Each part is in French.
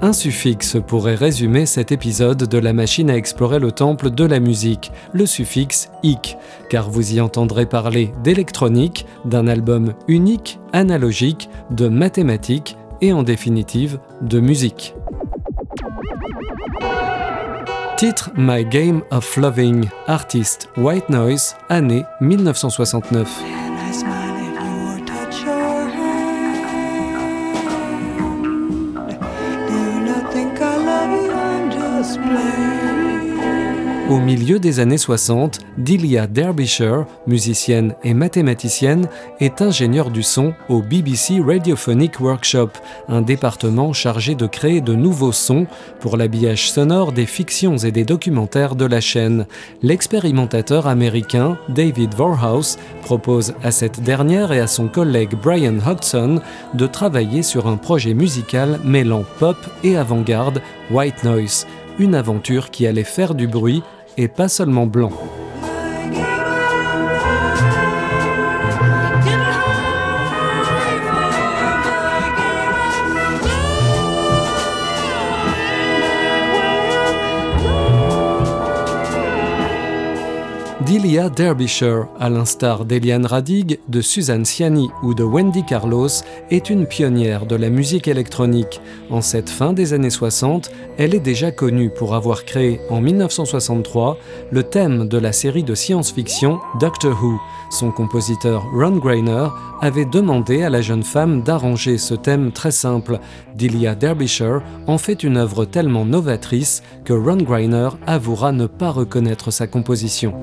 Un suffixe pourrait résumer cet épisode de la machine à explorer le temple de la musique, le suffixe ic, car vous y entendrez parler d'électronique, d'un album unique, analogique, de mathématiques et en définitive de musique. Titre My Game of Loving, artiste White Noise, année 1969. Au milieu des années 60, Delia Derbyshire, musicienne et mathématicienne, est ingénieure du son au BBC Radiophonic Workshop, un département chargé de créer de nouveaux sons pour l'habillage sonore des fictions et des documentaires de la chaîne. L'expérimentateur américain David Vorhaus propose à cette dernière et à son collègue Brian Hodgson de travailler sur un projet musical mêlant pop et avant-garde White Noise une aventure qui allait faire du bruit et pas seulement blanc. Delia Derbyshire, à l'instar d'Eliane Radig, de Suzanne Ciani ou de Wendy Carlos, est une pionnière de la musique électronique. En cette fin des années 60, elle est déjà connue pour avoir créé en 1963 le thème de la série de science-fiction Doctor Who. Son compositeur Ron Grainer avait demandé à la jeune femme d'arranger ce thème très simple. Delia Derbyshire en fait une œuvre tellement novatrice que Ron Greiner avouera ne pas reconnaître sa composition.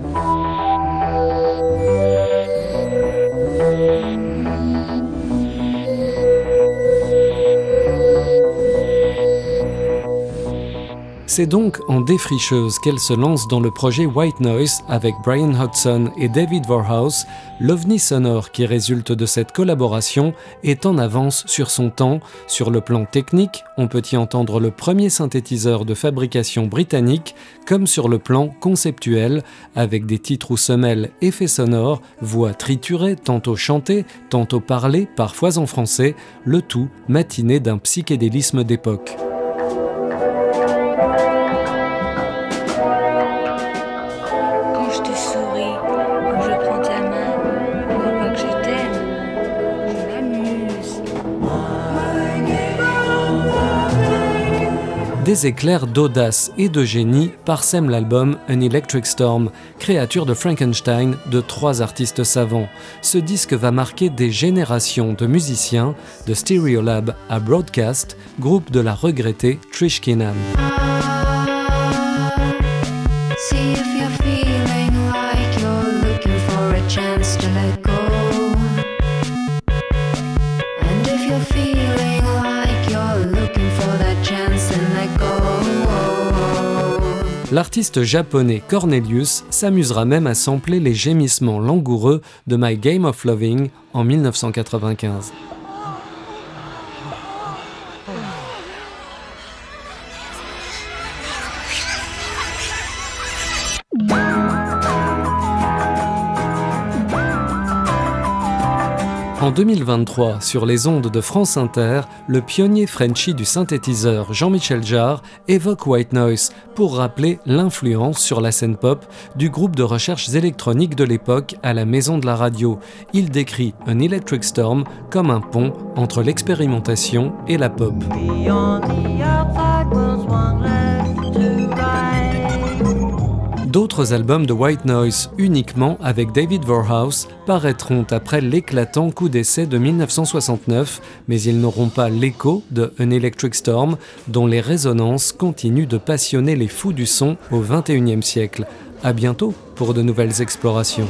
C'est donc en défricheuse qu'elle se lance dans le projet White Noise avec Brian Hudson et David Vorhaus. L'ovni sonore qui résulte de cette collaboration est en avance sur son temps. Sur le plan technique, on peut y entendre le premier synthétiseur de fabrication britannique, comme sur le plan conceptuel, avec des titres ou semelles effets sonores, voix triturées, tantôt chantées, tantôt parlées, parfois en français, le tout matiné d'un psychédélisme d'époque. Des éclairs d'audace et de génie parsèment l'album An Electric Storm, créature de Frankenstein de trois artistes savants. Ce disque va marquer des générations de musiciens, de Stereolab à Broadcast, groupe de la regrettée Trish Keenan. L'artiste japonais Cornelius s'amusera même à sampler les gémissements langoureux de My Game of Loving en 1995. En 2023, sur les ondes de France Inter, le pionnier Frenchy du synthétiseur Jean-Michel Jarre évoque White Noise pour rappeler l'influence sur la scène pop du groupe de recherches électroniques de l'époque à la maison de la radio. Il décrit un Electric Storm comme un pont entre l'expérimentation et la pop. D'autres albums de White Noise, uniquement avec David Vorhaus, paraîtront après l'éclatant coup d'essai de 1969, mais ils n'auront pas l'écho de An Electric Storm, dont les résonances continuent de passionner les fous du son au XXIe siècle. À bientôt pour de nouvelles explorations.